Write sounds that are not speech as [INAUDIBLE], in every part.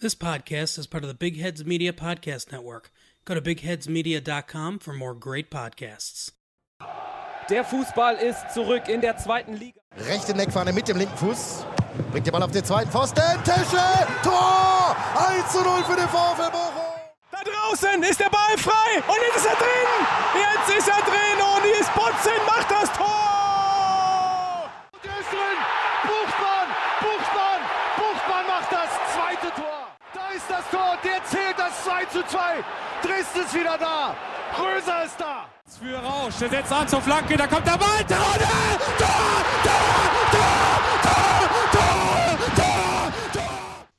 This podcast is part of the Big Heads Media Podcast Network. Go to bigheadsmedia.com for more great podcasts. Der Fußball ist zurück in der zweiten Liga. Rechte Neckfahne mit dem linken Fuß. Bringt den Ball auf den zweiten Pfosten. Tesche! Tor! 1 zu 0 für den VfL Bochum. Da draußen ist der Ball frei und jetzt ist er drin. Jetzt ist er drin und Nils Botzen macht das Tor. Zu 2. Dresden ist wieder da. Größer ist da. Für Rausch, der setzt an zur Flanke, da kommt der Ball. Tor,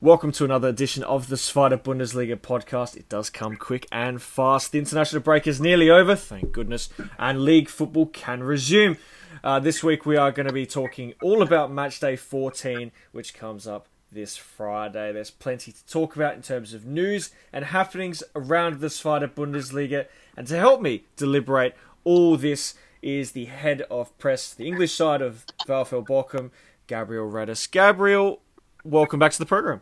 Welcome to another edition of the Zweite Bundesliga podcast. It does come quick and fast. The international break is nearly over, thank goodness, and league football can resume. Uh, this week we are going to be talking all about match day 14, which comes up this Friday. There's plenty to talk about in terms of news and happenings around the Zweite Bundesliga. And to help me deliberate all this is the head of press, the English side of VfL Bochum, Gabriel Redis. Gabriel, welcome back to the program.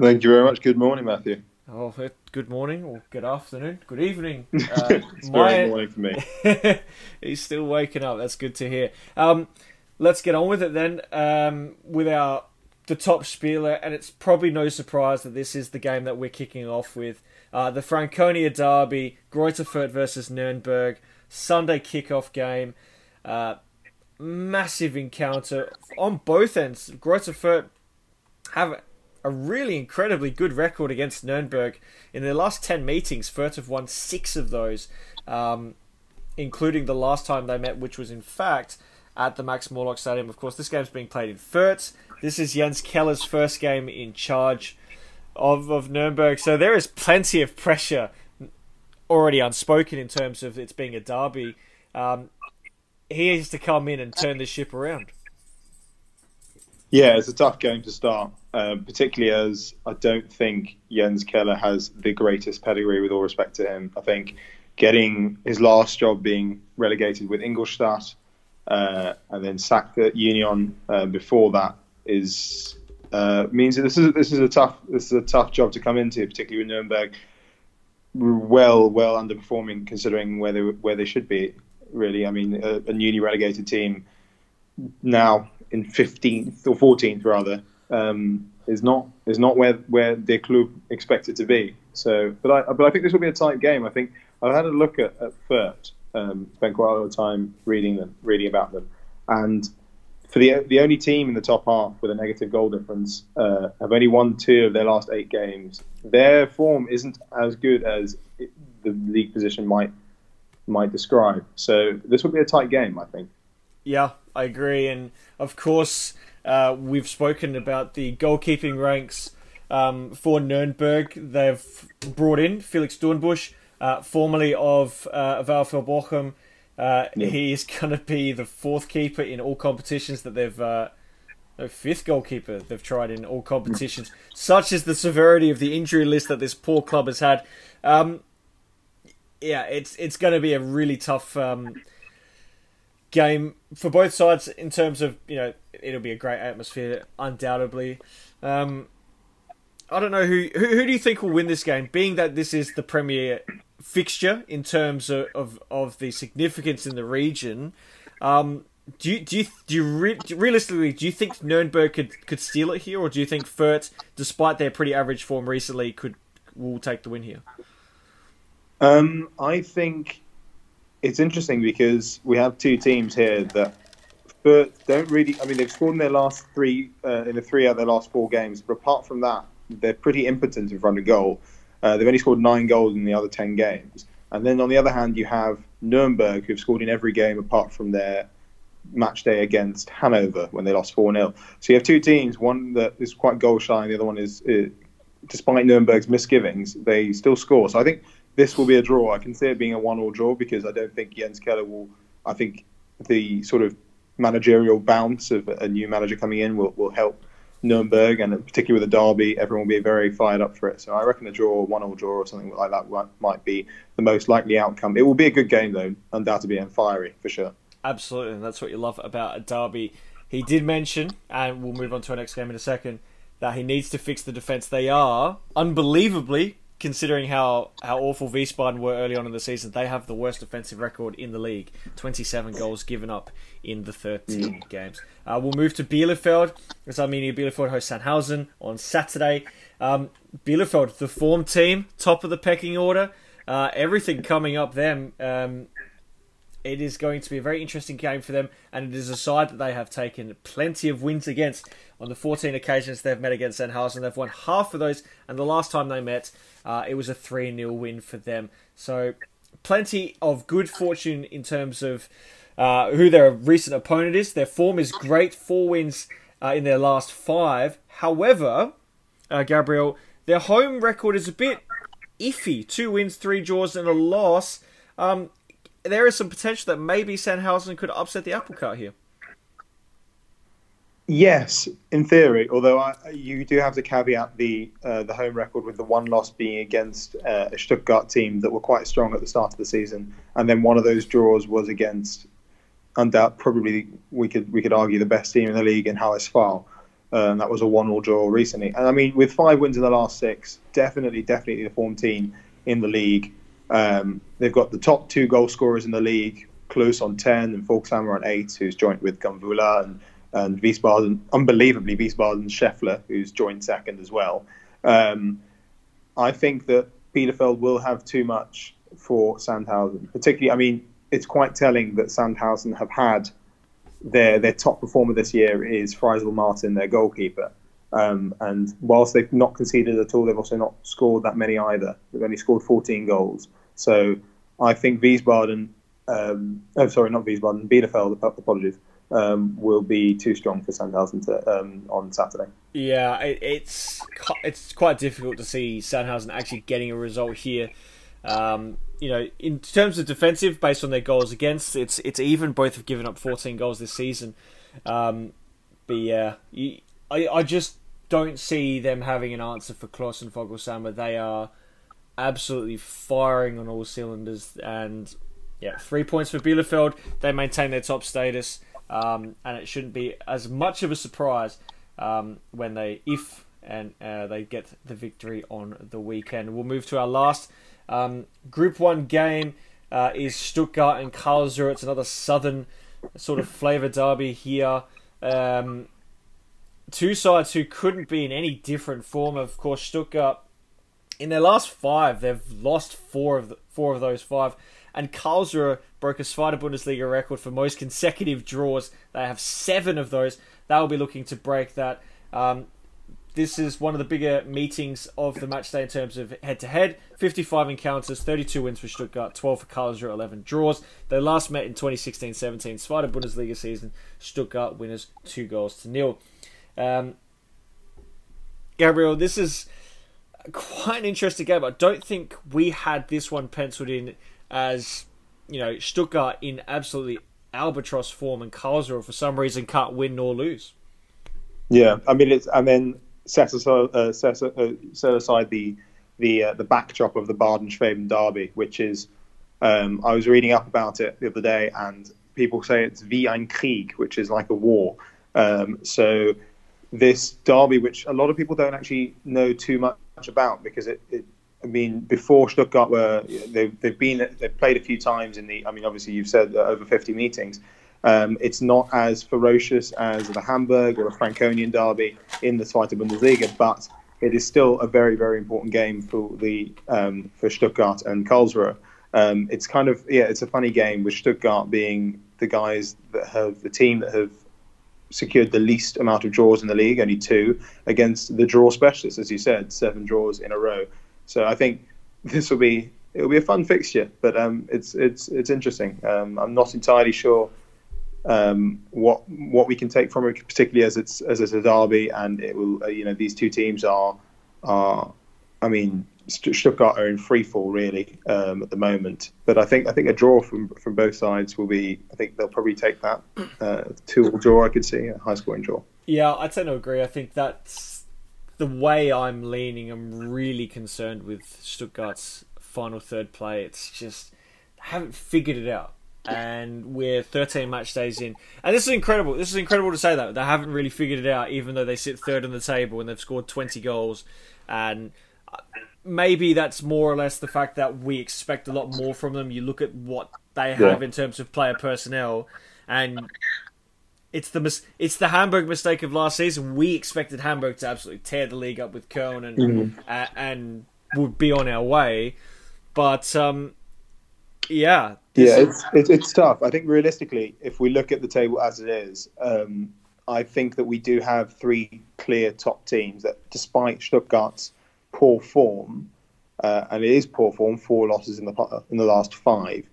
Thank you very much. Good morning, Matthew. Oh, good morning or good afternoon, good evening. [LAUGHS] Uh, very morning for me. [LAUGHS] he's still waking up. That's good to hear. Um, let's get on with it then. Um, with our the top spieler, and it's probably no surprise that this is the game that we're kicking off with. Uh, the Franconia Derby, Greuther Fürth versus Nuremberg, Sunday kickoff game. Uh, massive encounter on both ends. Greuther Fürth have a really incredibly good record against Nuremberg. In their last 10 meetings, Fürth have won six of those, um, including the last time they met, which was in fact at the Max Morlock Stadium. Of course, this game's being played in Fürth. This is Jens Keller's first game in charge of, of Nuremberg, so there is plenty of pressure already unspoken in terms of it's being a derby. Um, he has to come in and turn the ship around. Yeah, it's a tough game to start, uh, particularly as I don't think Jens Keller has the greatest pedigree. With all respect to him, I think getting his last job being relegated with Ingolstadt uh, and then sacked at Union uh, before that is uh, means that this is this is a tough this is a tough job to come into, particularly with Nuremberg. Well, well underperforming considering where they where they should be. Really, I mean, a, a newly relegated team now in 15th or 14th rather um, is not is not where where their club expected to be. So, but I but I think this will be a tight game. I think I had a look at at Fürth, um, spent quite a lot of time reading them, reading about them, and for the the only team in the top half with a negative goal difference uh, have only won two of their last eight games. Their form isn't as good as it, the league position might might describe. So this will be a tight game, I think. Yeah, I agree, and of course uh, we've spoken about the goalkeeping ranks um, for Nuremberg. They've brought in Felix Dornebusch, uh, formerly of uh, VfL Bochum. Uh, yeah. He's going to be the fourth keeper in all competitions that they've. Uh, fifth goalkeeper they've tried in all competitions. [LAUGHS] Such is the severity of the injury list that this poor club has had. Um, yeah, it's it's going to be a really tough um, game for both sides in terms of you know it'll be a great atmosphere undoubtedly. Um, I don't know who, who who do you think will win this game, being that this is the premier fixture in terms of of, of the significance in the region. Um, do you do you do you re- realistically do you think Nuremberg could could steal it here, or do you think Fürth, despite their pretty average form recently, could will take the win here? Um, I think it's interesting because we have two teams here that Fürth don't really. I mean, they've scored in their last three uh, in the three out of their last four games, but apart from that, they're pretty impotent in front of goal. Uh, they've only scored nine goals in the other ten games. And then on the other hand, you have Nuremberg, who've scored in every game apart from their match day against Hanover when they lost 4 0. So you have two teams, one that is quite goal shy, and the other one is, is, despite Nuremberg's misgivings, they still score. So I think this will be a draw. I can see it being a one all draw because I don't think Jens Keller will. I think the sort of managerial bounce of a new manager coming in will, will help Nuremberg, and particularly with the derby, everyone will be very fired up for it. So I reckon a draw, one all draw, or something like that might be the most likely outcome. It will be a good game, though, undoubtedly, and fiery for sure. Absolutely, and that's what you love about a derby. He did mention, and we'll move on to our next game in a second, that he needs to fix the defense. They are unbelievably considering how, how awful Wiesbaden were early on in the season, they have the worst defensive record in the league 27 goals given up in the 13 mm. games. Uh, we'll move to Bielefeld as Arminia Bielefeld host Sandhausen on Saturday. Um, Bielefeld, the form team, top of the pecking order. Uh, everything coming up them. Um, it is going to be a very interesting game for them, and it is a side that they have taken plenty of wins against. On the 14 occasions they've met against Sandhausen, they've won half of those, and the last time they met, uh, it was a 3 0 win for them. So, plenty of good fortune in terms of uh, who their recent opponent is. Their form is great, four wins uh, in their last five. However, uh, Gabriel, their home record is a bit iffy two wins, three draws, and a loss. Um, there is some potential that maybe Sandhausen could upset the apple cart here. Yes, in theory. Although I, you do have to caveat the uh, the home record with the one loss being against uh, a Stuttgart team that were quite strong at the start of the season, and then one of those draws was against, undoubt probably we could we could argue the best team in the league in Halle Zwickau. Um, that was a one-all draw recently, and I mean with five wins in the last six, definitely definitely the form team in the league. Um, they've got the top two goal scorers in the league, Klos on 10 and Voglsammer on 8, who's joint with Gambula and, and Wiesbaden, unbelievably, Wiesbaden's Schäffler, who's joined second as well. Um, I think that Bielefeld will have too much for Sandhausen. Particularly, I mean, it's quite telling that Sandhausen have had their their top performer this year is Fraisl Martin, their goalkeeper. Um, and whilst they've not conceded at all, they've also not scored that many either. They've only scored 14 goals. So I think Wiesbaden, um, oh, sorry, not Wiesbaden, Bielefeld, apologies, um, will be too strong for Sandhausen to, um, on Saturday. Yeah, it, it's it's quite difficult to see Sandhausen actually getting a result here. Um, you know, in terms of defensive, based on their goals against, it's it's even. Both have given up 14 goals this season. Um, but yeah, you, I I just don't see them having an answer for Klos and Voglsammer. They are absolutely firing on all cylinders. And yeah, three points for Bielefeld. They maintain their top status, um, and it shouldn't be as much of a surprise um, when they, if and uh, they get the victory on the weekend. We'll move to our last um, Group One game. Uh, is Stuttgart and Karlsruhe. It's another southern sort of [LAUGHS] flavour derby here. Um, two sides who couldn't be in any different form. Of course, Stuttgart in their last five, they've lost four of the, four of those five. And Karlsruhe broke a Zweite Bundesliga record for most consecutive draws. They have seven of those. They will be looking to break that. Um, this is one of the bigger meetings of the match day in terms of head to head. 55 encounters, 32 wins for Stuttgart, 12 for Karlsruhe, 11 draws. They last met in 2016 17, Zweite Bundesliga season. Stuttgart winners, two goals to nil. Um, Gabriel, this is quite an interesting game. I don't think we had this one penciled in as you know Stuttgart in absolutely albatross form, and Karlsruhe for some reason can't win nor lose. Yeah, I mean, it's and then set aside, uh, set, uh, set aside the the uh, the backdrop of the Baden-Schwaben derby, which is um, I was reading up about it the other day, and people say it's wie ein Krieg, which is like a war. Um, so this derby, which a lot of people don't actually know too much about because it, it I mean, before Stuttgart were they've, they've been they've played a few times in the. I mean, obviously you've said over 50 meetings. Um, it's not as ferocious as the Hamburg or the Franconian derby in the Zweite Bundesliga, but it is still a very very important game for the um, for Stuttgart and Karlsruhe. Um, it's kind of yeah, it's a funny game with Stuttgart being the guys that have the team that have secured the least amount of draws in the league, only two, against the draw specialists, as you said, seven draws in a row. So I think this will be it'll be a fun fixture, but um, it's it's it's interesting. Um, I'm not entirely sure um, what what we can take from it, particularly as it's as it's a derby, and it will uh, you know these two teams are are I mean Stuttgart are in free fall really um, at the moment. But I think I think a draw from from both sides will be. I think they'll probably take that uh, two draw. I could see a high scoring draw. Yeah, I tend to agree. I think that's the way I'm leaning. I'm really concerned with Stuttgart's final third play. It's just haven't figured it out. and we're 13 match days in. And this is incredible. This is incredible to say that they haven't really figured it out, even though they sit third on the table and they've scored 20 goals. And uh, maybe that's more or less the fact that we expect a lot more from them. You look at what they have yeah. in terms of player personnel, and it's the mis- it's the Hamburg mistake of last season. We expected Hamburg to absolutely tear the league up with Köln and mm-hmm. uh, and would be on our way, but um, yeah, yeah, it's, it's, it's tough. I think realistically, if we look at the table as it is, um, I think that we do have three clear top teams that, despite Stuttgart's poor form, uh, and it is poor form, four losses in the in the last five,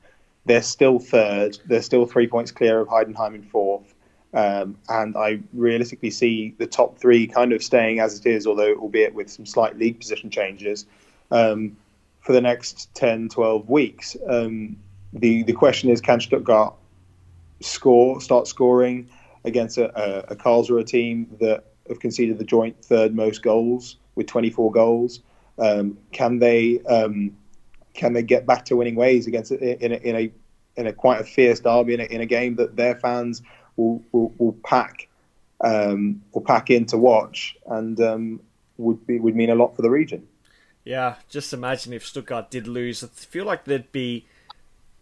they're still third. They're still three points clear of Heidenheim in fourth. Um, and I realistically see the top three kind of staying as it is, although albeit with some slight league position changes um, for the next 10, 12 weeks. Um, the the question is, can Stuttgart score, start scoring against a, a, a Karlsruhe team that have conceded the joint third most goals with 24 goals? Um, can they um, can they get back to winning ways against in a, in a in a quite a fierce derby in a, in a game that their fans will will, will pack um, will pack in to watch and um, would be would mean a lot for the region. Yeah, just imagine if Stuttgart did lose. I feel like there'd be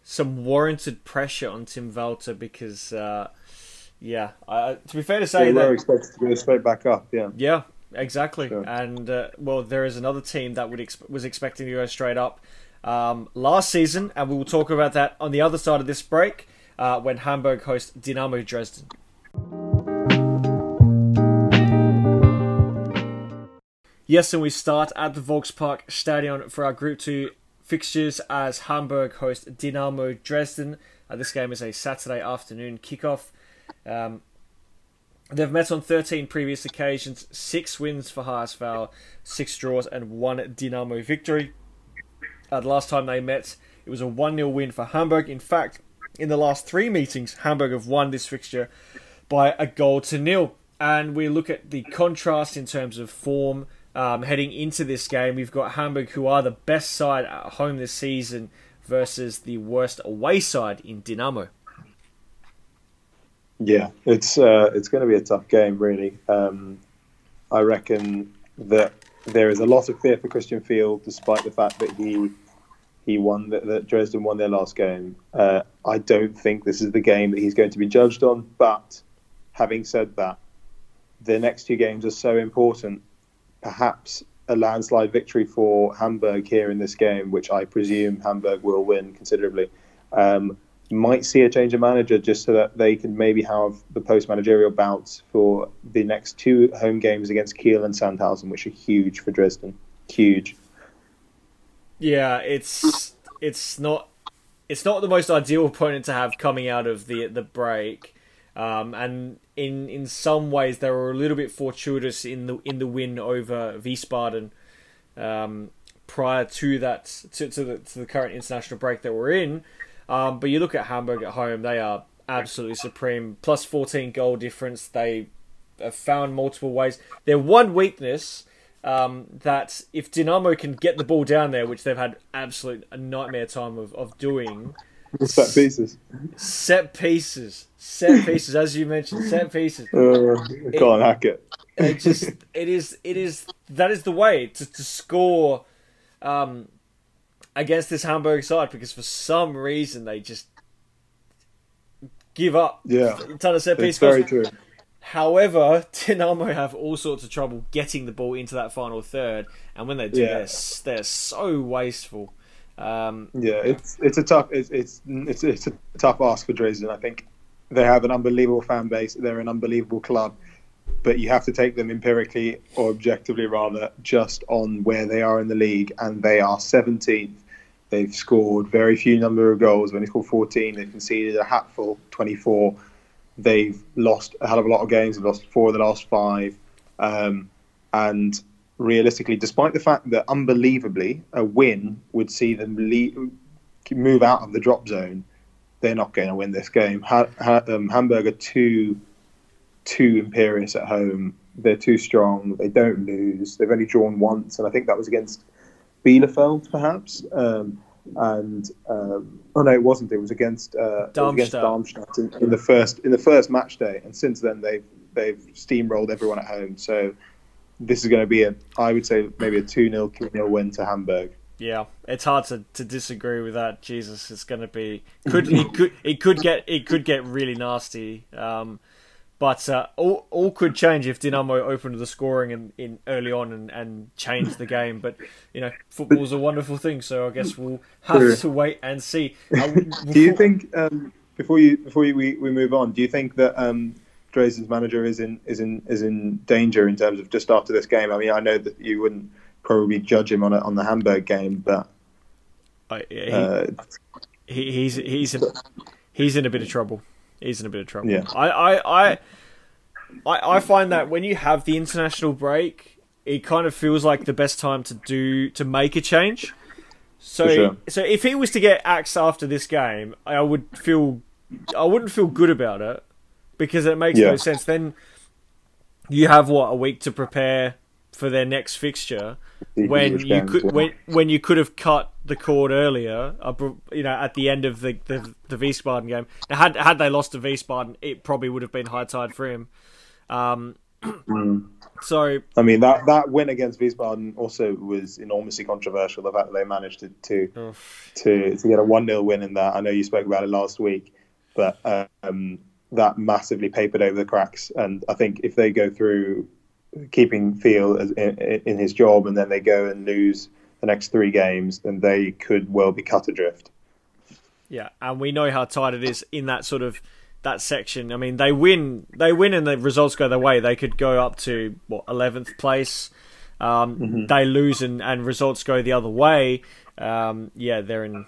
some warranted pressure on Tim Walter because, uh, yeah, uh, to be fair to say, they were expected to go straight back up. Yeah, yeah, exactly. Sure. And uh, well, there is another team that would was expecting to go straight up um, last season, and we will talk about that on the other side of this break uh, when Hamburg host Dynamo Dresden. Yes, and we start at the Volkspark Stadion for our Group 2 fixtures as Hamburg host Dynamo Dresden. Uh, this game is a Saturday afternoon kickoff. Um, they've met on 13 previous occasions, six wins for HSV, six draws, and one Dynamo victory. Uh, the last time they met, it was a 1 0 win for Hamburg. In fact, in the last three meetings, Hamburg have won this fixture by a goal to nil. And we look at the contrast in terms of form um, heading into this game. We've got Hamburg, who are the best side at home this season, versus the worst away side in Dynamo. Yeah, it's uh, it's going to be a tough game, really. Um, I reckon that there is a lot of fear for Cristian Fiel, despite the fact that he he won that, that Dresden won their last game. Uh, I don't think this is the game that he's going to be judged on. But having said that, the next two games are so important. Perhaps a landslide victory for Hamburg here in this game, which I presume Hamburg will win considerably. Um, might see a change of manager just so that they can maybe have the post managerial bounce for the next two home games against Kiel and Sandhausen, which are huge for Dresden. Huge. Yeah, it's it's not it's not the most ideal opponent to have coming out of the the break, um, and in in some ways they were a little bit fortuitous in the in the win over Wiesbaden um, prior to that to, to the to the current international break that we're in. Um, but you look at Hamburg at home; they are absolutely supreme. Plus fourteen goal difference. They have found multiple ways. Their one weakness um, that if Dynamo can get the ball down there, which they've had absolute a nightmare time of, of doing, set pieces, set pieces, set pieces, as you mentioned, set pieces. Uh, can't hack it. It just it is it is that is the way to to score um, against this Hamburg side because for some reason they just give up. Yeah, a ton of set pieces. Very true. However, [LAUGHS] Dynamo have all sorts of trouble getting the ball into that final third, and when they do, yeah. they're, they're so wasteful. Um, yeah, it's it's a tough it's, it's it's it's a tough ask for Dresden. I think they have an unbelievable fan base. They're an unbelievable club, but you have to take them empirically or objectively rather, just on where they are in the league, and they are 17th. They've scored very few number of goals. When they scored 14, they've conceded a hatful, 24 They've lost a hell of a lot of games. They've lost four of the last five. Um, and realistically, despite the fact that unbelievably a win would see them leave, move out of the drop zone, they're not going to win this game. Ha- ha- um, Hamburg are too too imperious at home. They're too strong. They don't lose. They've only drawn once, and I think that was against Bielefeld, perhaps. Um, and um, oh no, it wasn't. It was against uh, it was against Darmstadt. Darmstadt in, in the first in the first match day, and since then they've they've steamrolled everyone at home. So this is going to be a I would say maybe a two 0 three 0 win to Hamburg. Yeah, it's hard to, to disagree with that. Jesus, it's going to be could it could it could get it could get really nasty. Um, but uh, all all could change if Dynamo opened the scoring in, in early on and, and changed the game. But you know, football's a wonderful thing, so I guess we'll have to wait and see. Uh, [LAUGHS] Do you think um, before you before you, we, we move on? Do you think that um, Dresden's manager is in is in is in danger in terms of just after this game? I mean, I know that you wouldn't probably judge him on a, on the Hamburg game, but I- he, uh, he, he's he's in, he's in a bit of trouble. He's in a bit of trouble. Yeah. I, I, I, I, I find that when you have the international break, it kind of feels like the best time to do to make a change. So, sure. so if he was to get axed after this game, I would feel, I wouldn't feel good about it because it makes Yeah. no sense. Then you have what a week to prepare for their next fixture when you could when when you could have cut the cord earlier, you know, at the end of the the, the Wiesbaden game. Now, had had they lost to Wiesbaden, it probably would have been high tide for him. Um, Mm. so I mean that that win against Wiesbaden also was enormously controversial. The fact that they managed to to to, to get a one 0 win in that. I know you spoke about it last week, but um, that massively papered over the cracks. And I think if they go through keeping Fiel as, in, in his job and then they go and lose the next three games, then they could well be cut adrift. yeah, and we know how tight it is in that sort of that section. I mean, they win, they win, and the results go their way. They could go up to what eleventh place. Um, They lose and, and results go the other way. Um, yeah, they're in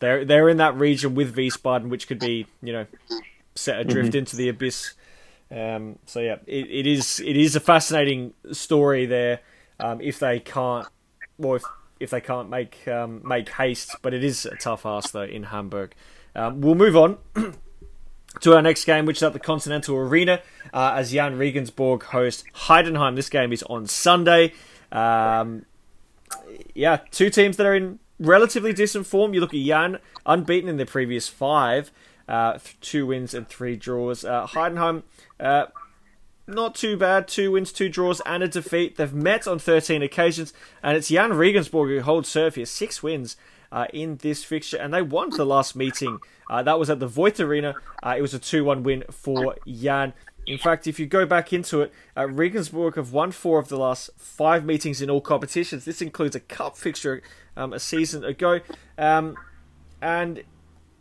they're they're in that region with Wiesbaden, which could be you know set adrift into the abyss. Um, so yeah, it, it is it is a fascinating story there. Um, if they can't, well, if, if they can't make um, make haste, but it is a tough ask though in Hamburg. Um, we'll move on [CLEARS THROAT] to our next game, which is at the Continental Arena, uh, as Jahn Regensburg host Heidenheim. This game is on Sunday. Um, yeah, two teams that are in relatively decent form. You look at Jahn, unbeaten in their previous five, uh, two wins and three draws. Uh, Heidenheim, uh, not too bad, two wins, two draws, and a defeat. They've met on 13 occasions, and it's Jahn Regensburg who holds serve here, six wins. Uh, in this fixture, and they won the last meeting. Uh, that was at the Voith Arena. Uh, it was a 2 1 win for Jahn. In fact, if you go back into it, uh, Regensburg have won four of the last five meetings in all competitions. This includes a cup fixture um, a season ago. Um, and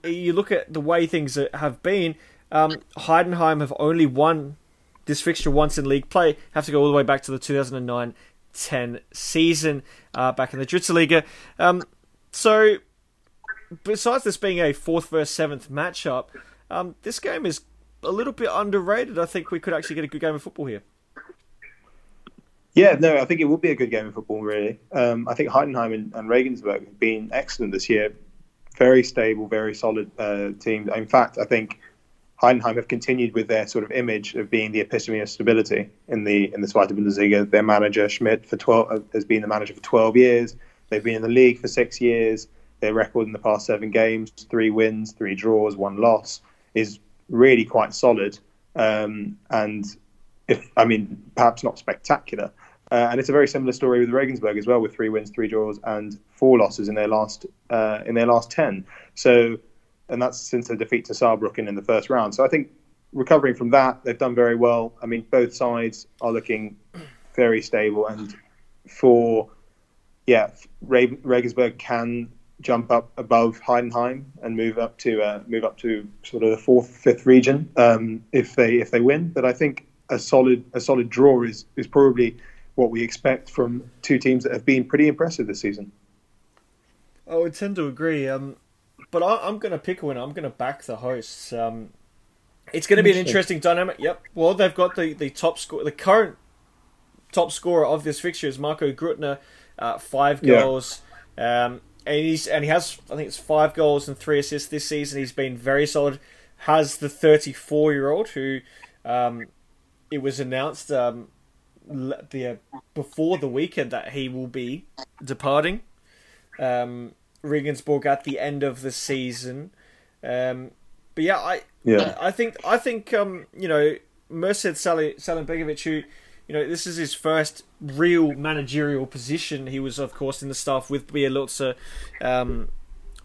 you look at the way things have been, um, Heidenheim have only won this fixture once in league play. Have to go all the way back to the 2009 10 season uh, back in the Dritzliga. Um, so, besides this being a fourth versus seventh matchup, um, this game is a little bit underrated. I think we could actually get a good game of football here. Yeah, no, I think it will be a good game of football, really. Um, I think Heidenheim and, and Regensburg have been excellent this year. Very stable, very solid uh, team. In fact, I think Heidenheim have continued with their sort of image of being the epitome of stability in the in the Zweite Bundesliga. Their manager Schmidt for 12 has been the manager for 12 years. They've been in the league for six years. Their record in the past seven games, three wins, three draws, one loss, is really quite solid. Um, and if I mean, perhaps not spectacular. Uh, and it's a very similar story with Regensburg as well, with three wins, three draws, and four losses in their last uh, in their last ten. So, and that's since a defeat to Saarbrücken in the first round. So I think recovering from that, they've done very well. I mean, both sides are looking very stable, and for yeah, Regensburg can jump up above Heidenheim and move up to uh, move up to sort of the fourth, fifth region um, if they if they win. But I think a solid a solid draw is is probably what we expect from two teams that have been pretty impressive this season. I would tend to agree. Um, but I, I'm going to pick a winner. I'm going to back the hosts. Um, it's going to be an interesting dynamic. Yep. Well, they've got the, the top score, the current top scorer of this fixture is Marco Grüttner, uh, five Yeah. goals. Um, and he's and he has I think it's five goals and three assists this season. He's been very solid. Has the 34 year old who um, it was announced um, the uh, before the weekend that he will be departing. Um, Regensburg at the end of the season. Um, but yeah, I Yeah. I, I think I think um, you know Mersad Sali- Selimbegovic, who you know this is his first real managerial position. He was of course in the staff with Bielitsa um,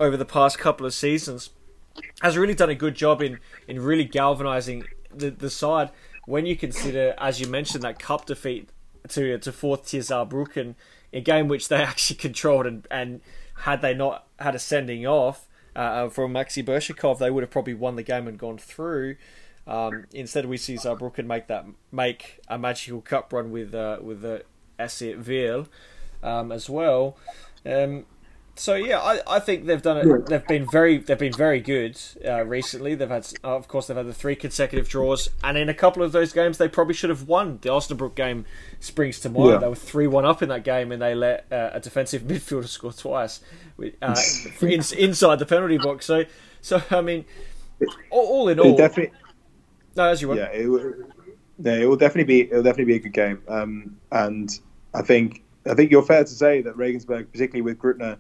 over the past couple of seasons. Has really done a good job in in really galvanizing the the side. When you consider, as you mentioned, that cup defeat to to fourth tier Saarbrücken, a game which they [LAUGHS] actually controlled, and, and had they not had a sending off uh, from Maxi Besuschkow, they would have probably won the game and gone through. Um, instead, we see Saarbrücken make that make a magical cup run with uh, with the Wiel um, as well. Um, so yeah, I, I think they've done it. They've been very they've been very good uh, recently. They've had uh, of course they've had the three consecutive draws, and in a couple of those games they probably should have won. The Osnabrück game springs to mind. Yeah. They were three one up in that game, and they let uh, a defensive [LAUGHS] midfielder score twice uh, [LAUGHS] in, inside the penalty box. So so I mean, all, all in all, It definitely, no, as you want. yeah, it, will- no, it will definitely be it will definitely be a good game. Um, and I think I think you're fair to say that Regensburg, particularly with Grüttner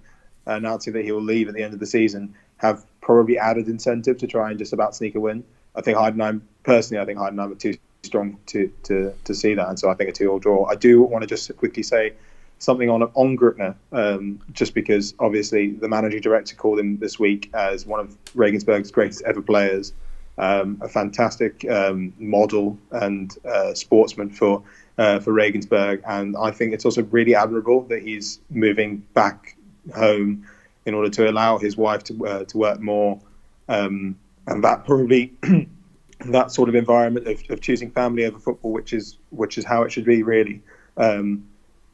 announcing that he will leave at the end of the season, have probably added incentive to try and just about sneak a win. I think Heidenheim, personally, I think Heidenheim are too strong to, to, to see that, and so I think a two-all draw. I do want to just quickly say something on on Grüttner, um, just because obviously the managing director called him this week as one of Regensburg's greatest ever players, um, a fantastic um, model and uh, sportsman for uh, for Regensburg, and I think it's also really admirable that he's moving back home in order to allow his wife to uh, to work more, um, and that probably [CLEARS THROAT] that sort of environment of, of choosing family over football, which is which is how it should be really. Um,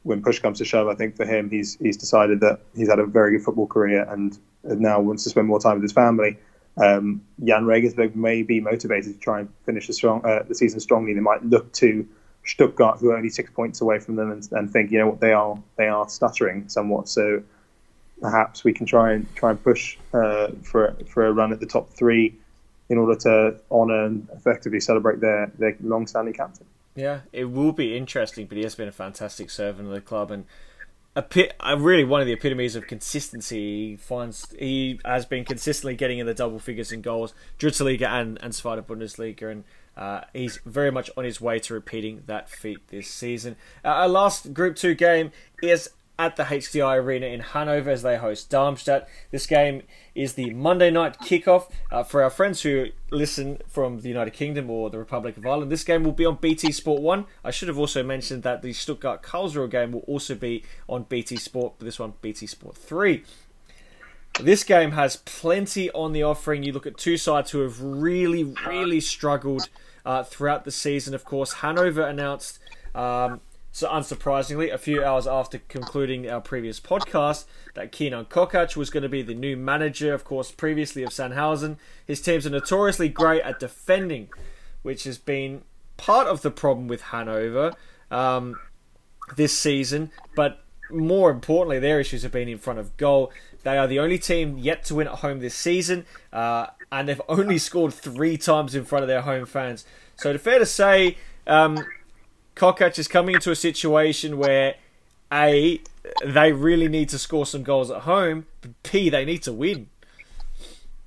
when push comes to shove, I think for him, he's he's decided that he's had a very good football career and now wants to spend more time with his family. Um, Jahn Regensburg may be motivated to try and finish the strong uh, the season strongly. They might look to Stuttgart, who are only six points away from them, and, and think, you know what, they are they are stuttering somewhat. So perhaps we can try and try and push uh, for for a run at the top three in order to honour and effectively celebrate their their long-standing captain. Yeah, it will be interesting, but he has been a fantastic servant of the club and uh, really one of the epitomes of consistency. He finds he has been consistently getting in the double figures in goals, Dritzliga and and Zweite Bundesliga, and uh, he's very much on his way to repeating that feat this season. Uh, our last Group Two game is at the HDI Arena in Hanover as they host Darmstadt. This game is the Monday night kickoff uh, for our friends who listen from the United Kingdom or the Republic of Ireland. This game will be on BT Sport 1. I should have also mentioned that the Stuttgart Karlsruhe game will also be on BT Sport, but this one BT Sport 3. This game has plenty on the offering. You look at two sides who have really, really struggled uh, throughout the season. Of course, Hanover announced um, so, unsurprisingly, a few hours after concluding our previous podcast, that Kenan Kocak was going to be the new manager, of course, previously of Sandhausen. His teams are notoriously great at defending, which has been part of the problem with Hanover um, this season. But more importantly, their issues have been in front of goal. They are the only team yet to win at home this season, uh, and they've only scored three times in front of their home fans. So, it's fair to say. Um, Kocak is coming into a situation where A, they really need to score some goals at home, but B, they need to win.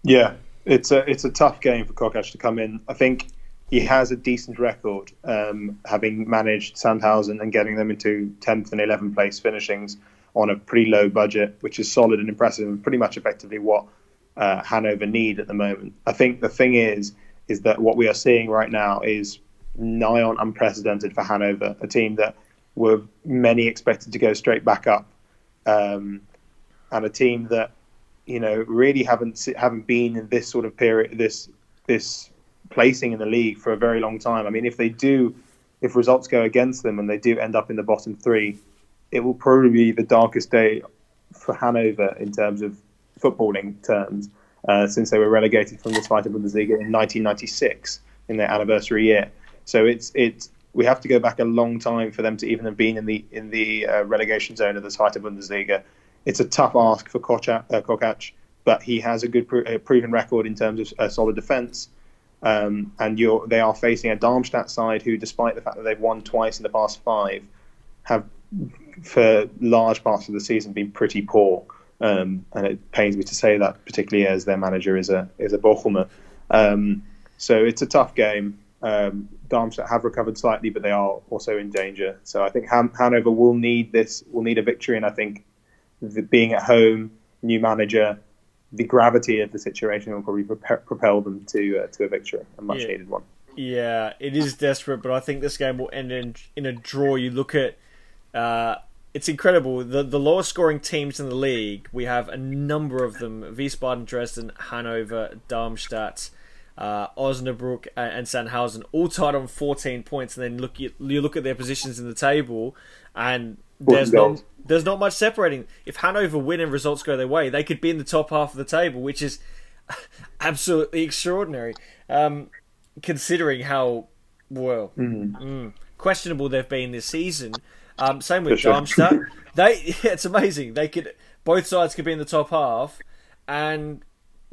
Yeah, it's a it's a tough game for Kocak to come in. I think he has a decent record, um, having managed Sandhausen and getting them into 10th and 11th place finishings on a pretty low budget, which is solid and impressive, and pretty much effectively what uh, Hanover need at the moment. I think the thing is, is that what we are seeing right now is nigh on unprecedented for Hanover, a team that were many expected to go straight back up, um, and a team that you know really haven't haven't been in this sort of period, this this placing in the league for a very long time. I mean, if they do, if results go against them and they do end up in the bottom three, it will probably be the darkest day for Hanover in terms of footballing terms uh, since they were relegated from the Zweite Bundesliga in 1996 in their anniversary year. So it's it's we have to go back a long time for them to even have been in the in the uh, relegation zone of the Zweite Bundesliga. It's a tough ask for Kocak, uh, Kocak but he has a good pro- uh, proven record in terms of solid defence. Um, and they are facing a Darmstadt side who, despite the fact that they've won twice in the past five, have for large parts of the season been pretty poor. Um, and it pains me to say that, particularly as their manager is a is a Bochumer. Um, so it's a tough game. Um, Darmstadt have recovered slightly, but they are also in danger. So I think Han- Hanover will need this, will need a victory, and I think the, being at home, new manager, the gravity of the situation will probably propel them to uh, to a victory, a much yeah. needed one. Yeah, it is desperate, but I think this game will end in in a draw. You look at. Uh, it's incredible. The the lowest scoring teams in the league, we have a number of them: Wiesbaden, Dresden, Hanover, Darmstadt, uh, Osnabrück, and Sandhausen, all tied on 14 points. And then look you, you look at their positions in the table, and there's not there's not much separating. If Hanover win and results go their way, they could be in the top half of the table, which is [LAUGHS] absolutely extraordinary, um, considering how well mm-hmm. mm, questionable they've been this season. Um, same with sure. Darmstadt. [LAUGHS] they yeah, [LAUGHS] it's amazing. They could both sides could be in the top half, and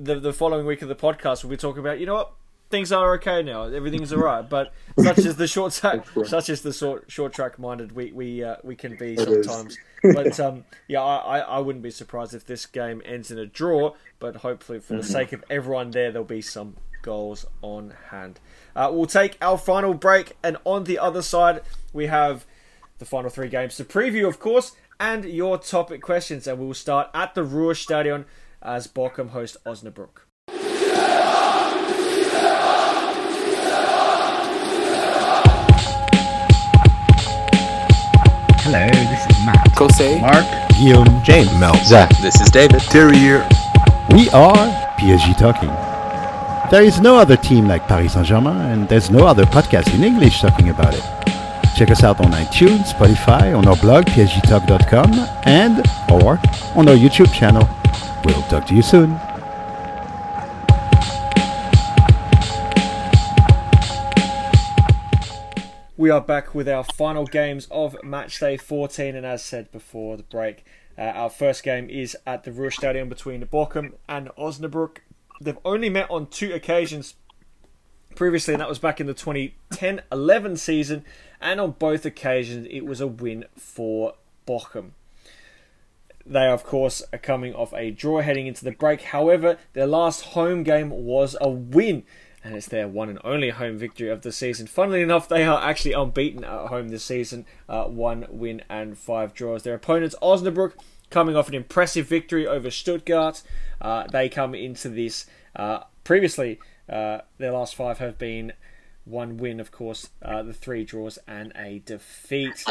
the the following week of the podcast we'll be talking about. You know what? Things are okay now. Everything's alright. But such as the short track, such as the short short track minded, we we uh, we can be sometimes. but [LAUGHS] um, yeah, I, I wouldn't be surprised if this game ends in a draw. But hopefully, for the mm-hmm. sake of everyone there, there'll be some goals on hand. Uh, we'll take our final break, and on the other side, we have the final three games to preview, of course, and your topic questions. And we'll start at the Ruhrstadion as Bochum host Osnabrück. Hello, this is Matt. Kosei. Mark. Guillaume. James. Mel. Zach. This is David. Terry here. We are PSG Talking. There is no other team like Paris Saint-Germain, and there's no other podcast in English talking about it. Check us out on iTunes, Spotify, on our blog, psgtalk.com, and or on our YouTube channel. We'll talk to you soon. We are back with our final games of match day 14, and as said before the break, uh, our first game is at the Ruhrstadion between Bochum and Osnabrück. They've only met on two occasions previously, and that was back in the 2010 11 season, and on both occasions it was a win for Bochum. They, of course, are coming off a draw heading into the break. However, their last home game was a win, and it's their one and only home victory of the season. Funnily enough, they are actually unbeaten at home this season uh, one win and five draws. Their opponents, Osnabrück, coming off an impressive victory over Stuttgart. Uh, they come into this uh, previously uh, their last five have been one win, of course, uh, the three draws and a defeat.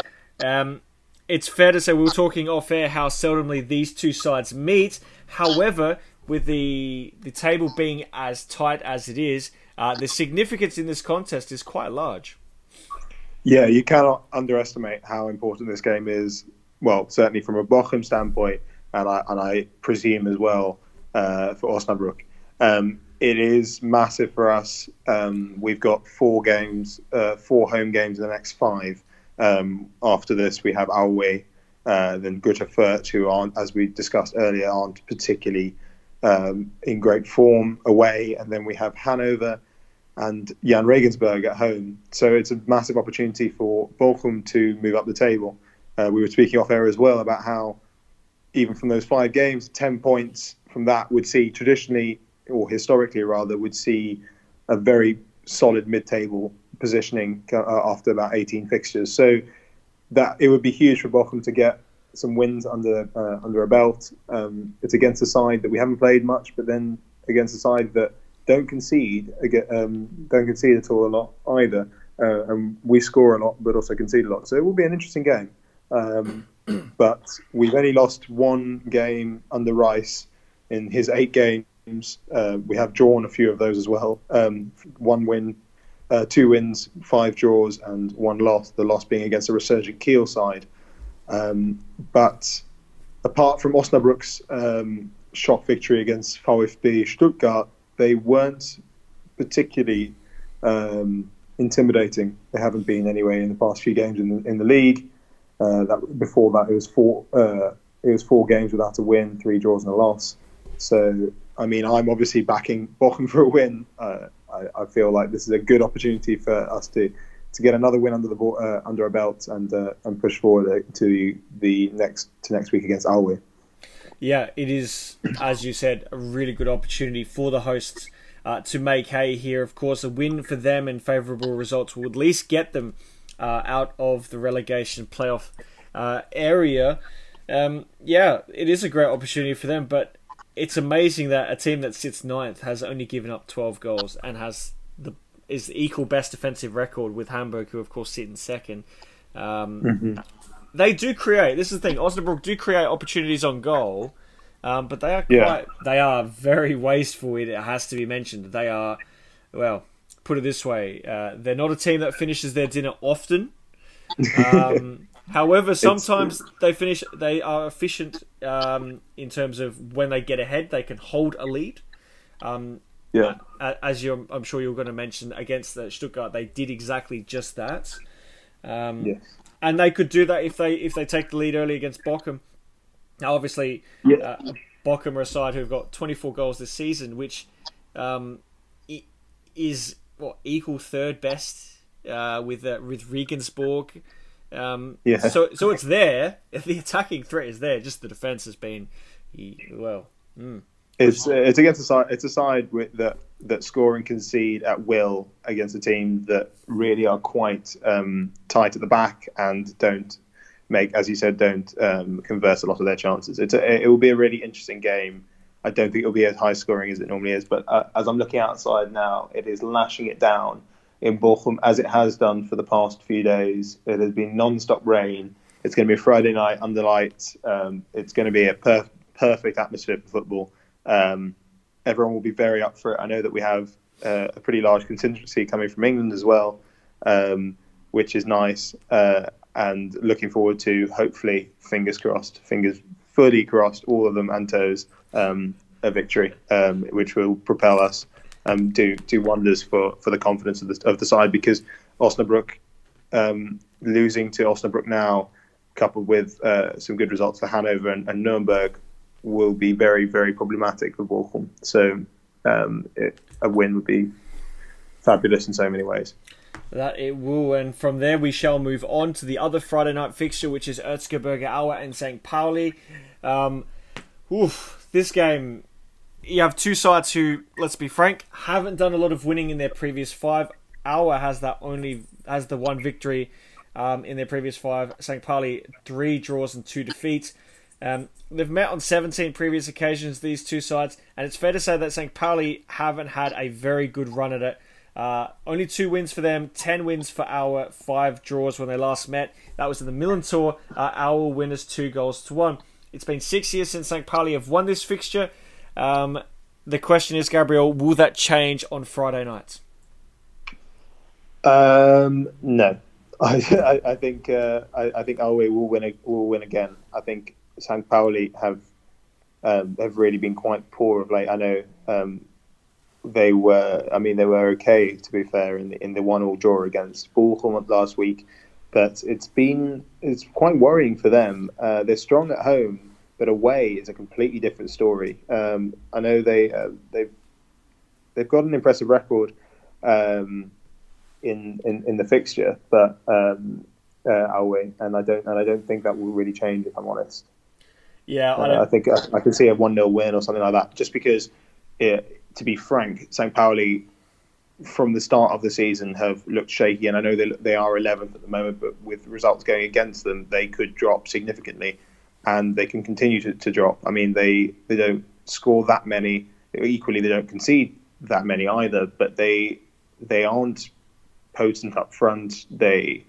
Um, it's fair to say we were talking off air how seldomly these two sides meet. However, with the the table being as tight as it is, uh, the significance in this contest is quite large. Yeah, you cannot underestimate how important this game is. Well, certainly from a Bochum standpoint, and I and I presume as well uh, for Osnabrück. Um, it is massive for us. Um, we've got four games, uh, four home games in the next five. Um, after this, we have Aue, uh, then Greuther Fürth, who aren't, as we discussed earlier, aren't particularly um, in great form away, and then we have Hanover and Jahn Regensburg at home. So it's a massive opportunity for Bochum to move up the table. Uh, we were speaking off air as well about how even from those five games, ten points from that would see traditionally or historically rather, would see a very solid mid-table positioning uh, after about 18 fixtures. So that it would be huge for Bochum to get some wins under uh, under a belt. Um, it's against a side that we haven't played much, but then against a side that don't concede, um, don't concede at all a lot either. Uh, and we score a lot, but also concede a lot. So it will be an interesting game. Um, [CLEARS THROAT] but we've only lost one game under Reis in his eight games games. Uh, we have drawn a few of those as well. Um, one win, uh, two wins, five draws, and one loss. The loss being against a resurgent Kiel side. Um, but apart from Osnabrück's um, shock victory against VfB Stuttgart, they weren't particularly um, intimidating. They haven't been anyway in the past few games in the, in the league. Uh, that before that, it was four. Uh, it was four games without a win, three draws and a loss. So I mean, I'm obviously backing Bochum for a win. Uh, I, I, feel like this is a good opportunity for us to to get another win under the uh, under our belt and uh, and push forward to the next to next week against Aue. yeah, it is, as you said, a really good opportunity for the hosts uh, to make hay here. Of course, a win for them and favourable results will at least get them uh, out of the relegation playoff uh, area. Um, yeah, it is a great opportunity for them, but it's amazing that a team that sits ninth has only given up 12 goals and has the is the equal best defensive record with Hamburg, who of course sit in second. Um, Mm-hmm. They do create. This is the thing. Osnabrück do create opportunities on goal, um, but they are Yeah. quite. They are very wasteful. It has to be mentioned. They are, well, put it this way: uh, they're not a team that finishes their dinner often. [LAUGHS] Um, however, sometimes they finish. They are efficient um, in terms of when they get ahead, they can hold a lead. Um, Yeah. as you, I'm sure you're going to mention against Stuttgart, they did exactly just that. Um, Yes. and they could do that if they if they take the lead early against Bochum. Now, obviously, Yeah. uh, Bochum are a side who've got 24 goals this season, which um, is what equal third best uh, with uh, with Regensburg. Um, Yeah. So so it's there. [LAUGHS] If the attacking threat is there. Just the defense has been well. It's it's against a side. It's a side with, that that score and concede at will against a team that really are quite um, tight at the back and don't make, as you said, don't um, convert a lot of their chances. It's a, it will be a really interesting game. I don't think it'll be as high scoring as it normally is, but uh, as I'm looking outside now, it is lashing it down in Bochum as it has done for the past few days. It has been non-stop rain. It's going to be Friday night under lights. Um, it's going to be a per- perfect atmosphere for football. Um, everyone will be very up for it. I know that we have uh, a pretty large contingency coming from England as well, um, which is nice. Uh, and looking forward to hopefully, fingers crossed, fingers fully crossed, all of them and toes, um, a victory, um, which will propel us, um, do do wonders for, for the confidence of the of the side because Osnabrück um, losing to Osnabrück now, coupled with uh, some good results for Hanover and, and Nuremberg, will be very, very problematic for Bochum. So um, it, a win would be fabulous in so many ways. That it will, and from there we shall move on to the other Friday night fixture, which is Erzgebirge Aue and St. Pauli. Um, oof, this game, you have two sides who, let's be frank, haven't done a lot of winning in their previous five. Aue has that only has the one victory um, in their previous five. St. Pauli three draws and two defeats. Um, they've met on 17 previous occasions, these two sides, and it's fair to say that St. Pauli haven't had a very good run at it. Uh, only two wins for them, 10 wins for Aue, five draws when they last met. That was in the Millerntor. Uh, Aue winners two goals to one. It's been six years since St. Pauli have won this fixture. Um, the question is, Gabriel, will that change on Friday night? Um, no, [LAUGHS] I, I, I think uh, I, I think Aue will win. Will win again. I think St. Pauli have um, have really been quite poor of late. I know um, they were. I mean, they were okay to be fair in the, in the one-all draw against Bochum last week, but it's been it's quite worrying for them. Uh, they're strong at home, but away is a completely different story. Um, I know they uh, they've they've got an impressive record. Um, in, in, in the fixture, but um, uh, and I don't and I don't think that will really change if I'm honest. Yeah, I, Uh, I think I, I can see a one 0 win or something like that. Just because, it, to be frank, St. Pauli from the start of the season have looked shaky, and I know they they are 11th at the moment, but with results going against them, they could drop significantly, and they can continue to, to drop. I mean, they they don't score that many. Equally, they don't concede that many either, but they they aren't potent up front. They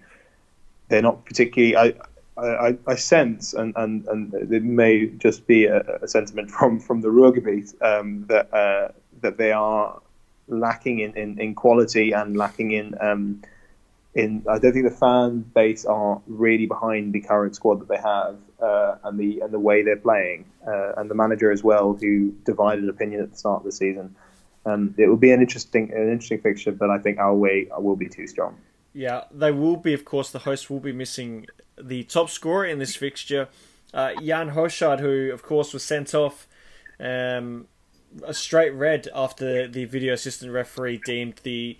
they're not particularly. I I, I sense, and, and, and it may just be a, a sentiment from, from the Ruhrgebiet um, that uh, that they are lacking in, in, in quality and lacking in um, in. I don't think the fan base are really behind the current squad that they have uh, and the and the way they're playing, uh, and the manager as well, who divided opinion at the start of the season. Um, it will be an interesting an interesting fixture, but I think Aue will be too strong. Yeah, they will be. Of course, the hosts will be missing the top scorer in this fixture, uh, Jan Hochscheidt, who of course was sent off um, a straight red after the video assistant referee deemed the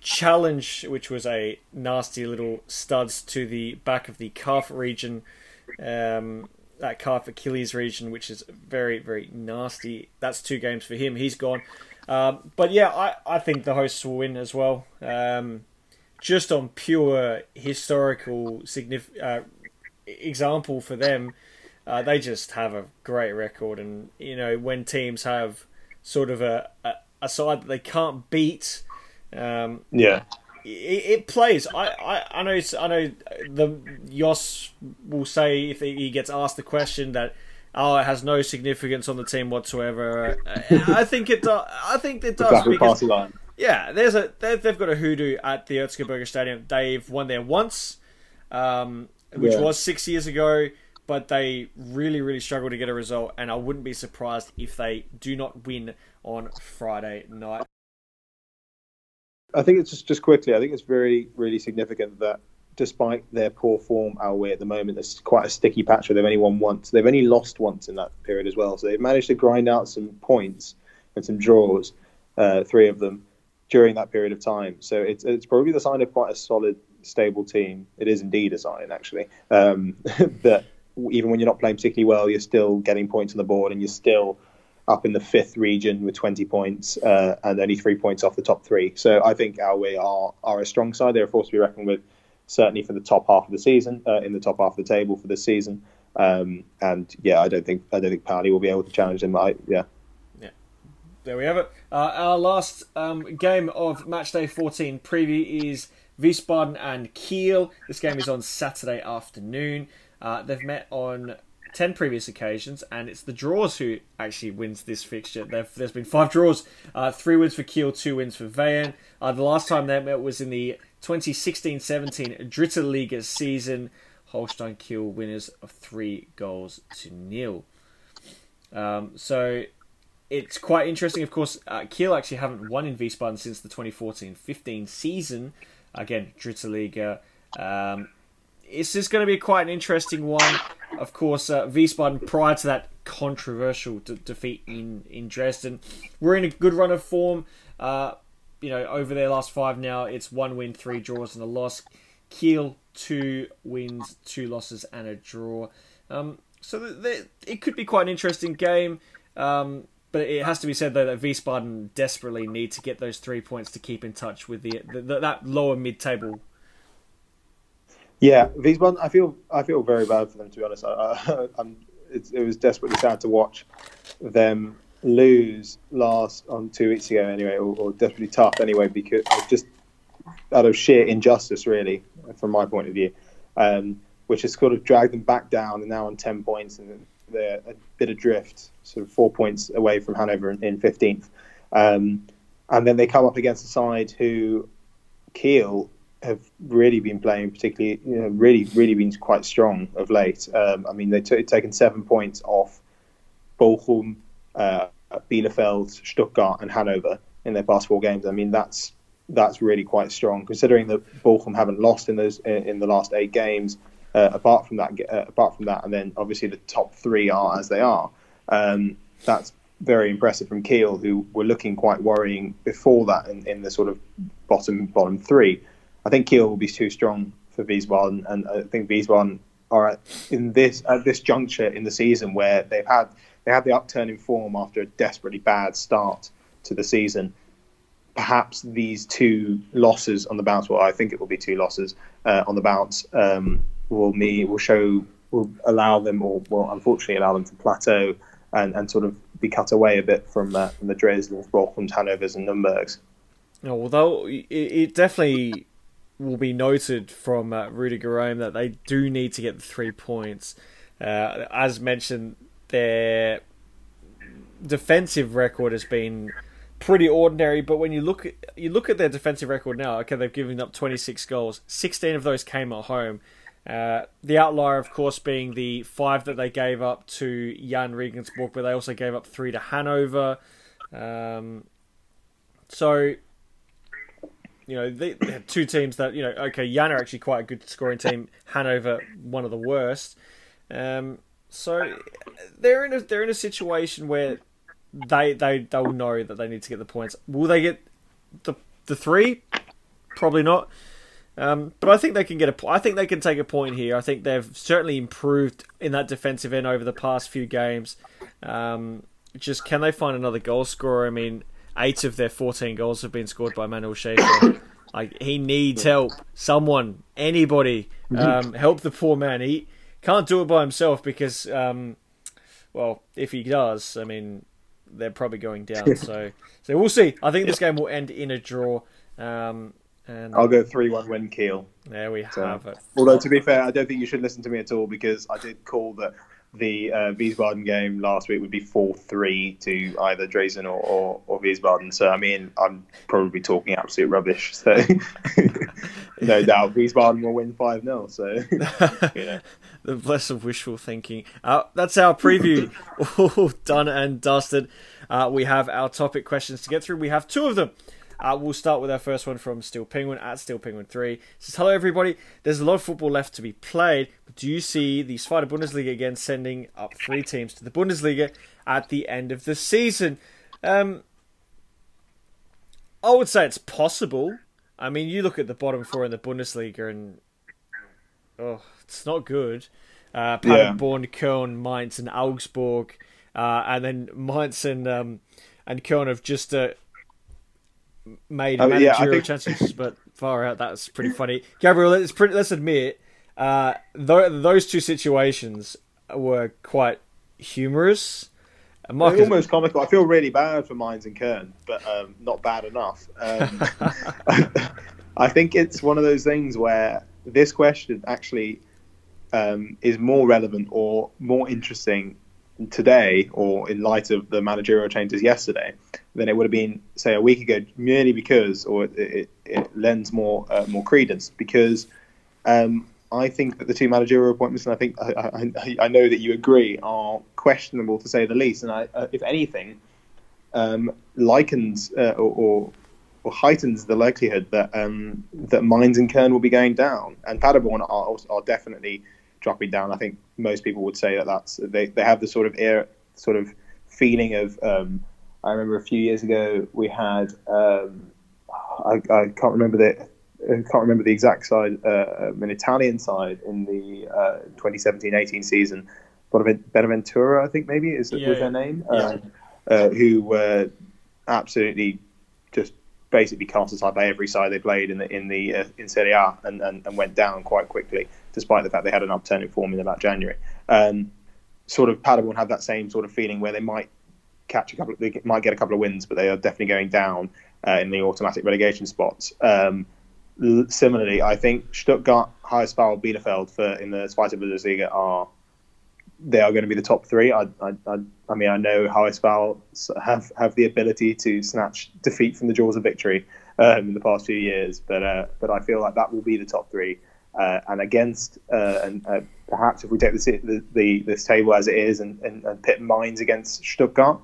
challenge, which was a nasty little studs to the back of the calf region, um, that calf Achilles region, which is very very nasty. That's two games for him. He's gone. Um, but yeah, I, I think the hosts will win as well. Um, just on pure historical signif- uh, example for them, uh, they just have a great record. And you know, when teams have sort of a, a, a side that they can't beat, um, Yeah. it, it plays. I, I, I know. I know. The Yos will say if he gets asked the question that, oh, it has no significance on the team whatsoever. I think it. does. I think it does Exactly, because line. yeah, there's a they've, they've got a hoodoo at the Erzgebirge Stadium. They've won there once, um, which Yeah. was six years ago, but they really really struggled to get a result. And I wouldn't be surprised if they do not win on Friday night. I think it's just just quickly. I think it's very really significant that despite their poor form, Aue at the moment, it's quite a sticky patch where they've only won once. They've only lost once in that period as well. So they've managed to grind out some points and some draws, uh, three of them during that period of time. So it's it's probably the sign of quite a solid, stable team. It is indeed a sign actually um, [LAUGHS] that even when you're not playing particularly well, you're still getting points on the board and you're still up in the fifth region with 20 points uh, and only three points off the top three. So I think Aue are are a strong side. They're a force to be reckoned with, certainly for the top half of the season, uh, in the top half of the table for this season. Um, and yeah, I don't think I don't think Pauli will be able to challenge them. I, yeah, There we have it. Uh, our last um, game of matchday 14 preview is Wiesbaden and Kiel. This game is on Saturday afternoon. Uh, they've met on 10 previous occasions, and it's the draws who actually wins this fixture. There've, there's been five draws uh, three wins for Kiel, two wins for Wehen. Uh, the last time they met was in the 2016 17 Dritte Liga season. Holstein Kiel winners of three goals to nil. Um, so it's quite interesting. Of course, uh, Kiel actually haven't won in Wiesbaden since the 2014-15 season. Again, Dritte Liga. Um, it's just going to be quite an interesting one. Of course, uh, Wiesbaden prior to that controversial de- defeat in, in Dresden, we're in a good run of form. Uh, you know, over their last five now, it's one win, three draws, and a loss. Kiel two wins, two losses, and a draw. Um, so th- th- it could be quite an interesting game. Um, but it has to be said though that Wiesbaden desperately need to get those three points to keep in touch with the, the, the that lower mid-table. Yeah. Wiesbaden, I feel I feel very bad for them to be honest. I, I, [LAUGHS] it, was desperately sad to watch them lose last on two weeks ago anyway, or, or desperately tough anyway, because just out of sheer injustice, really, from my point of view, um, which has sort of dragged them back down and now on 10 points and they're a bit adrift, sort of four points away from Hanover in, 15th. Um, and then they come up against a side who Kiel have really been playing, particularly, you know, really, really been quite strong of late. Um, I mean, they've t- taken seven points off Bochum, uh, Bielefeld, Stuttgart, and Hanover in their past four games. I mean, that's that's really quite strong, considering that Bochum haven't lost in those in, the last eight games. Uh, apart from that, uh, apart from that, and then obviously the top three are as they are. Um, that's very impressive from Kiel, who were looking quite worrying before that in, in the sort of bottom bottom three. I think Kiel will be too strong for Wiesbaden, and I think Wiesbaden are at, in this at this juncture in the season where they've had they had the upturn in form after a desperately bad start to the season. Perhaps these two losses on the bounce, well, I think it will be two losses uh, on the bounce, um, will me will show will allow them, or will unfortunately allow them to plateau and, and sort of be cut away a bit from, uh, from the Dresden, Bochums, Hanovers, and Nurembergs. Although it, it definitely will be noted from uh, Rüdiger Rehm that they do need to get the three points. Uh, as mentioned, their defensive record has been pretty ordinary. But when you look at, you look at their defensive record now, okay, they've given up 26 goals. 16 of those came at home. Uh, the outlier, of course, being the five that they gave up to Jahn Regensburg, but they also gave up three to Hanover. Um, so, you know, they, they two teams that, you know, okay, Jahn are actually quite a good scoring team. Hanover, one of the worst. Um, so they're in a they're in a situation where they they they'll know that they need to get the points. Will they get the the three? Probably not. Um, but I think they can get a. I think they can take a point here. I think they've certainly improved in that defensive end over the past few games. Um, just can they find another goal scorer? I mean, eight of their fourteen goals have been scored by Manuel Schäffler. [COUGHS] like he needs help. Someone, anybody, um, help the poor man. He can't do it by himself because, um, well, if he does, I mean, they're probably going down. [LAUGHS] so, so we'll see. I think this game will end in a draw. Um, and I'll go three-one win Kiel. there we So- have it. Although to be fair, I don't think you should listen to me at all because I did call that the uh, Wiesbaden game last week would be four-three to either Dresden or, or, or Wiesbaden. So I mean, I'm probably talking absolute rubbish. [LAUGHS] So no [LAUGHS] doubt Wiesbaden will win five 0 So [LAUGHS] you know. the bliss of wishful thinking. Uh, that's our preview all done and dusted. Uh, we have our topic questions to get through. We have two of them. Uh, we'll start with our first one from Steel Penguin at Steel Penguin 3. It says, Hello, everybody. There's a lot of football left to be played, but do you see the Zweite Bundesliga again sending up three teams to the Bundesliga at the end of the season? Um, I would say it's possible. I mean, you look at the bottom four in the Bundesliga, and oh, it's not good. Uh, Yeah. Paderborn, Köln, Mainz, and Augsburg, uh, and then Mainz and um, and Köln have just uh, made yeah, I managerial think- chances, but far out. That's pretty funny. Gabriel, let's pretty, let's admit, uh, th- those two situations were quite humorous. And They're almost comical. I feel really bad for Mainz and Köln, but um, not bad enough. Um, [LAUGHS] [LAUGHS] I think it's one of those things where this question actually um, is more relevant or more interesting today, or in light of the managerial changes yesterday, than it would have been, say, a week ago, merely because, or it, it, it lends more uh, more credence because. Um, I think that the two managerial appointments, and I think I, I, I know that you agree, are questionable to say the least. And I, uh, if anything, um, likens uh, or, or or heightens the likelihood that um, that Mainz and Köln will be going down, and Paderborn are, are definitely dropping down. I think most people would say that that's they, they have the sort of air, sort of feeling of. Um, I remember a few years ago we had um, I, I can't remember the I can't remember the exact side, uh, an Italian side in the uh, 2017-18 season, Bonavent- Benaventura, I think maybe is Yeah, was their name, Yeah. um, uh, who were absolutely just basically cast aside by every side they played in the in the uh, in Serie A and, and, and went down quite quickly, despite the fact they had an upturn in form in about January. Um, sort of Paderborn have that same sort of feeling where they might catch a couple, of, they might get a couple of wins, but they are definitely going down uh, in the automatic relegation spots. Um, similarly, I think Stuttgart, HSV, Bielefeld for in the Zweite Bundesliga are they are going to be the top three. I, I, I, I mean, I know HSV have have the ability to snatch defeat from the jaws of victory um, in the past few years, but uh, but I feel like that will be the top three. Uh, and against, uh, and uh, perhaps if we take this, the, the this table as it is and, and, and pit Mainz against Stuttgart,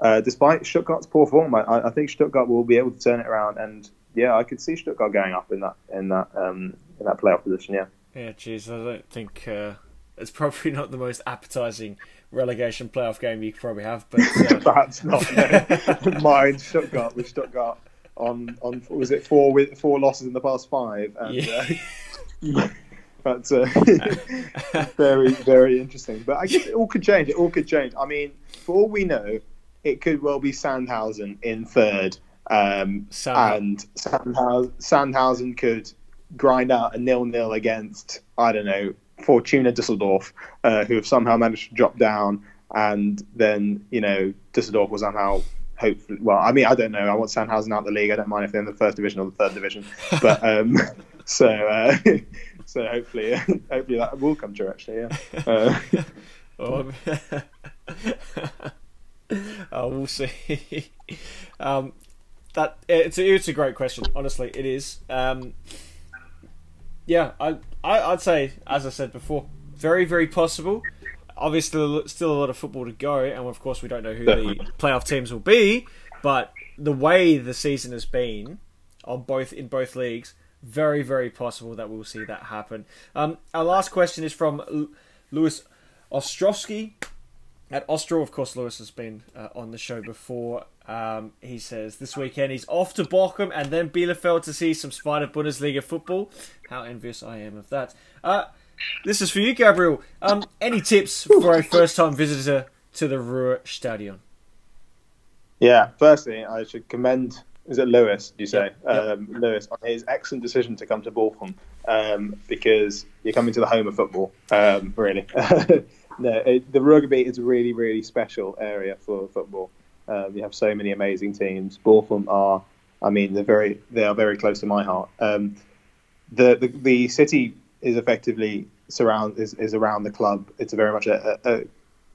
uh, despite Stuttgart's poor form, I, I think Stuttgart will be able to turn it around. And yeah, I could see Stuttgart going up in that in that um, in that playoff position. Yeah. Yeah, jeez, I don't think uh, it's probably not the most appetizing relegation playoff game you could probably have, but uh, [LAUGHS] Perhaps not. No. [LAUGHS] Mainz, Stuttgart with Stuttgart on on was it four with four losses in the past five, and Yeah. [LAUGHS] that's [LAUGHS] uh, [LAUGHS] very very interesting. But I guess it all could change. It all could change. I mean, for all we know, it could well be Sandhausen in third, um, and Sandhausen, Sandhausen could grind out a nil-nil against I don't know Fortuna Düsseldorf, uh, who have somehow managed to drop down, and then you know Düsseldorf will somehow hopefully. Well, I mean I don't know. I want Sandhausen out of the league. I don't mind if they're in the first division or the third division, but um, [LAUGHS] so uh, [LAUGHS] so hopefully [LAUGHS] hopefully that will come true. Actually, yeah. [LAUGHS] Uh, oh, we'll see. um, that it's a, it's a great question. Honestly, it is. Um, yeah, I, I I'd say, as I said before, very very possible. Obviously, still a lot of football to go, and of course, we don't know who the playoff teams will be. But the way the season has been on both in both leagues, very very possible that we'll see that happen. Um, our last question is from L- Lewis Ostrowski. At Austral, of course, Lewis has been uh, on the show before. Um, he says this weekend he's off to Bochum and then Bielefeld to see some Zweite Bundesliga football. How envious I am of that. Uh, this is for you, Gabriel. Um, any tips for a first-time visitor to the Ruhr Stadion? Yeah, firstly, I should commend. Is it Lewis? Do you say Yep, yep. Um, Lewis on his excellent decision to come to Bochum um, because you're coming to the home of football. Um, really, [LAUGHS] no, it, the rugby is a really, really special area for football. Um, you have so many amazing teams. Bochum are, I mean, they're very, they are very close to my heart. Um, the, the the city is effectively surround is, is around the club. It's very much a, a,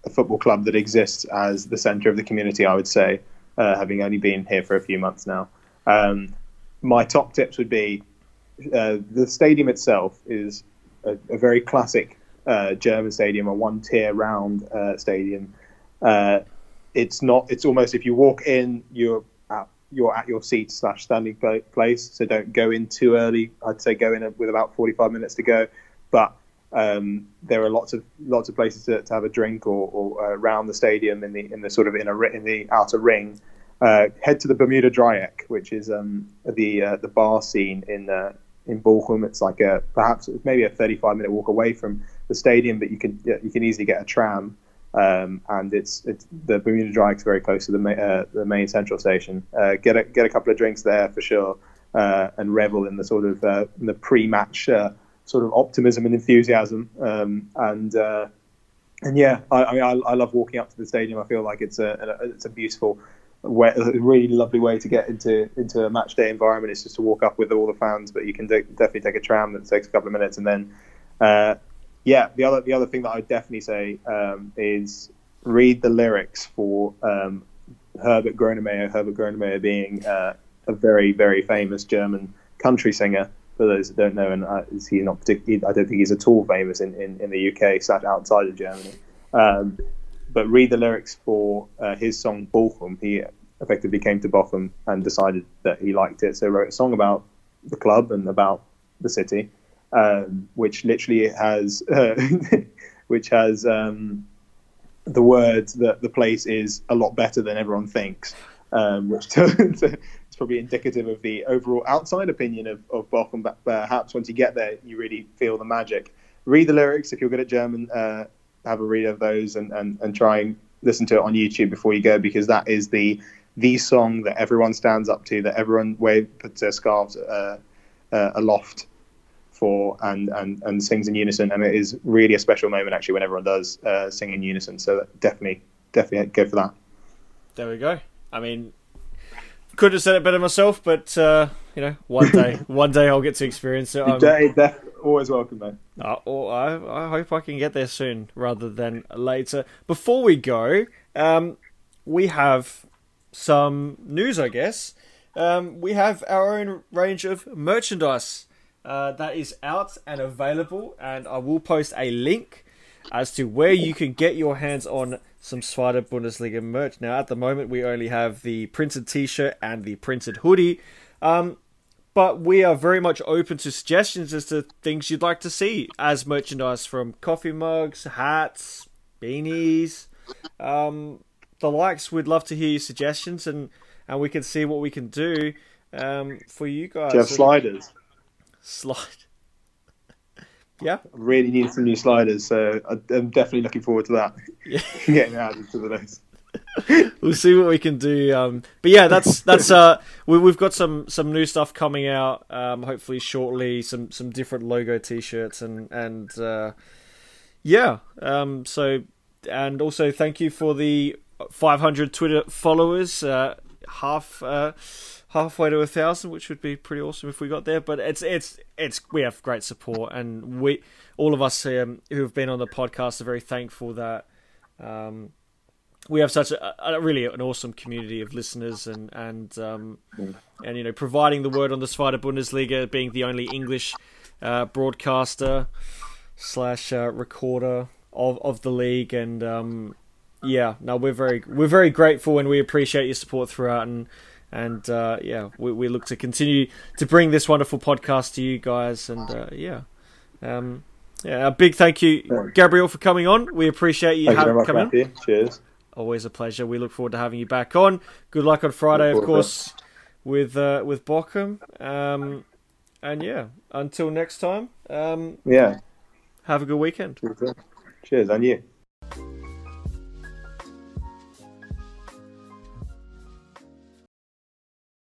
a football club that exists as the centre of the community. I would say, uh, having only been here for a few months now. Um, my top tips would be uh, the stadium itself is a, a very classic uh, German stadium, a one-tier round uh, stadium. Uh, it's not. It's almost if you walk in, you're at, you're at your seat slash standing place. So don't go in too early. I'd say go in with about 45 minutes to go. But um, there are lots of lots of places to, to have a drink or, or uh, around the stadium in the in the sort of in a in the outer ring. Uh, head to the Bermuda Dreieck, which is um, the uh, the bar scene in uh, in Bochum. It's like a perhaps maybe a 35 minute walk away from the stadium, but you can you can easily get a tram. Um, and it's it's the Bermuda Dreieck's very close to the ma- uh, the main central station. Uh, get a get a couple of drinks there for sure, and revel in the sort of the pre-match uh, sort of optimism and enthusiasm. Um, and uh, and yeah, I, I mean, I, I love walking up to the stadium. I feel like it's a, a it's a beautiful, way, a really lovely way to get into into a match day environment. It's just to walk up with all the fans, but you can de- definitely take a tram that takes a couple of minutes, and then, uh, yeah, the other the other thing that I would definitely say um, is read the lyrics for um, Herbert Grönemeyer. Herbert Grönemeyer being uh, a very very famous German country singer. For those that don't know, and uh, is he not particularly? I don't think he's at all famous in, in, in the UK slash outside of Germany. Um, but read the lyrics for uh, his song Bochum. He effectively came to Bochum and decided that he liked it, so wrote a song about the club and about the city, um, which literally has, uh, [LAUGHS] which has um, the words that the place is a lot better than everyone thinks, um, which [LAUGHS] it's probably indicative of the overall outside opinion of, of Bochum. But perhaps once you get there, you really feel the magic. Read the lyrics if you're good at German. Uh, have a read of those and, and, and try and listen to it on YouTube before you go because that is the the song that everyone stands up to, that everyone wave puts their scarves uh, uh, aloft for and, and, and sings in unison. And it is really a special moment actually when everyone does uh, sing in unison. So definitely, definitely go for that. There we go. I mean, could have said it better myself, but uh, you know, one day, [LAUGHS] one day I'll get to experience it. I'm- Def- def- always welcome, man. Uh, oh, I, I hope I can get there soon rather than later. Before we go, um, we have some news, I guess. Um, we have our own range of merchandise uh, that is out and available, and I will post a link as to where you can get your hands on some Zweite Bundesliga merch. Now, at the moment, we only have the printed T-shirt and the printed hoodie. Um, but we are very much open to suggestions as to things you'd like to see as merchandise from coffee mugs, hats, beanies, um, the likes. We'd love to hear your suggestions and, and we can see what we can do um, for you guys. Do you have sliders? Slide. Yeah. I really need some new sliders, so I'm definitely looking forward to that. Yeah. [LAUGHS] Getting added to the list. [LAUGHS] we'll see what we can do. Um, but yeah, that's that's uh, we, we've got some some new stuff coming out. Um, hopefully shortly, some some different logo T-shirts and and uh, yeah. Um, so and also thank you for the 500 Twitter followers. Uh, half uh, halfway to a thousand, which would be pretty awesome if we got there. But it's it's it's we have great support, and we all of us um, who have been on the podcast are very thankful that. Um, we have such a, a really an awesome community of listeners and and um, and you know providing the word on the Zweite Bundesliga, being the only English uh, broadcaster slash uh, recorder of of the league, and um, yeah, no, we're very we're very grateful and we appreciate your support throughout, and and uh, yeah, we we look to continue to bring this wonderful podcast to you guys, and uh, yeah. Um, Yeah, a big thank you, Gabriel, for coming on. We appreciate you Thank you having very much, coming. Matthew. Cheers. Always a pleasure. We look forward to having you back on. Good luck on Friday, of Look forward to course, with uh, with Bochum. Um, and yeah, until next time, um, Yeah. have a good weekend. Cheers, and you.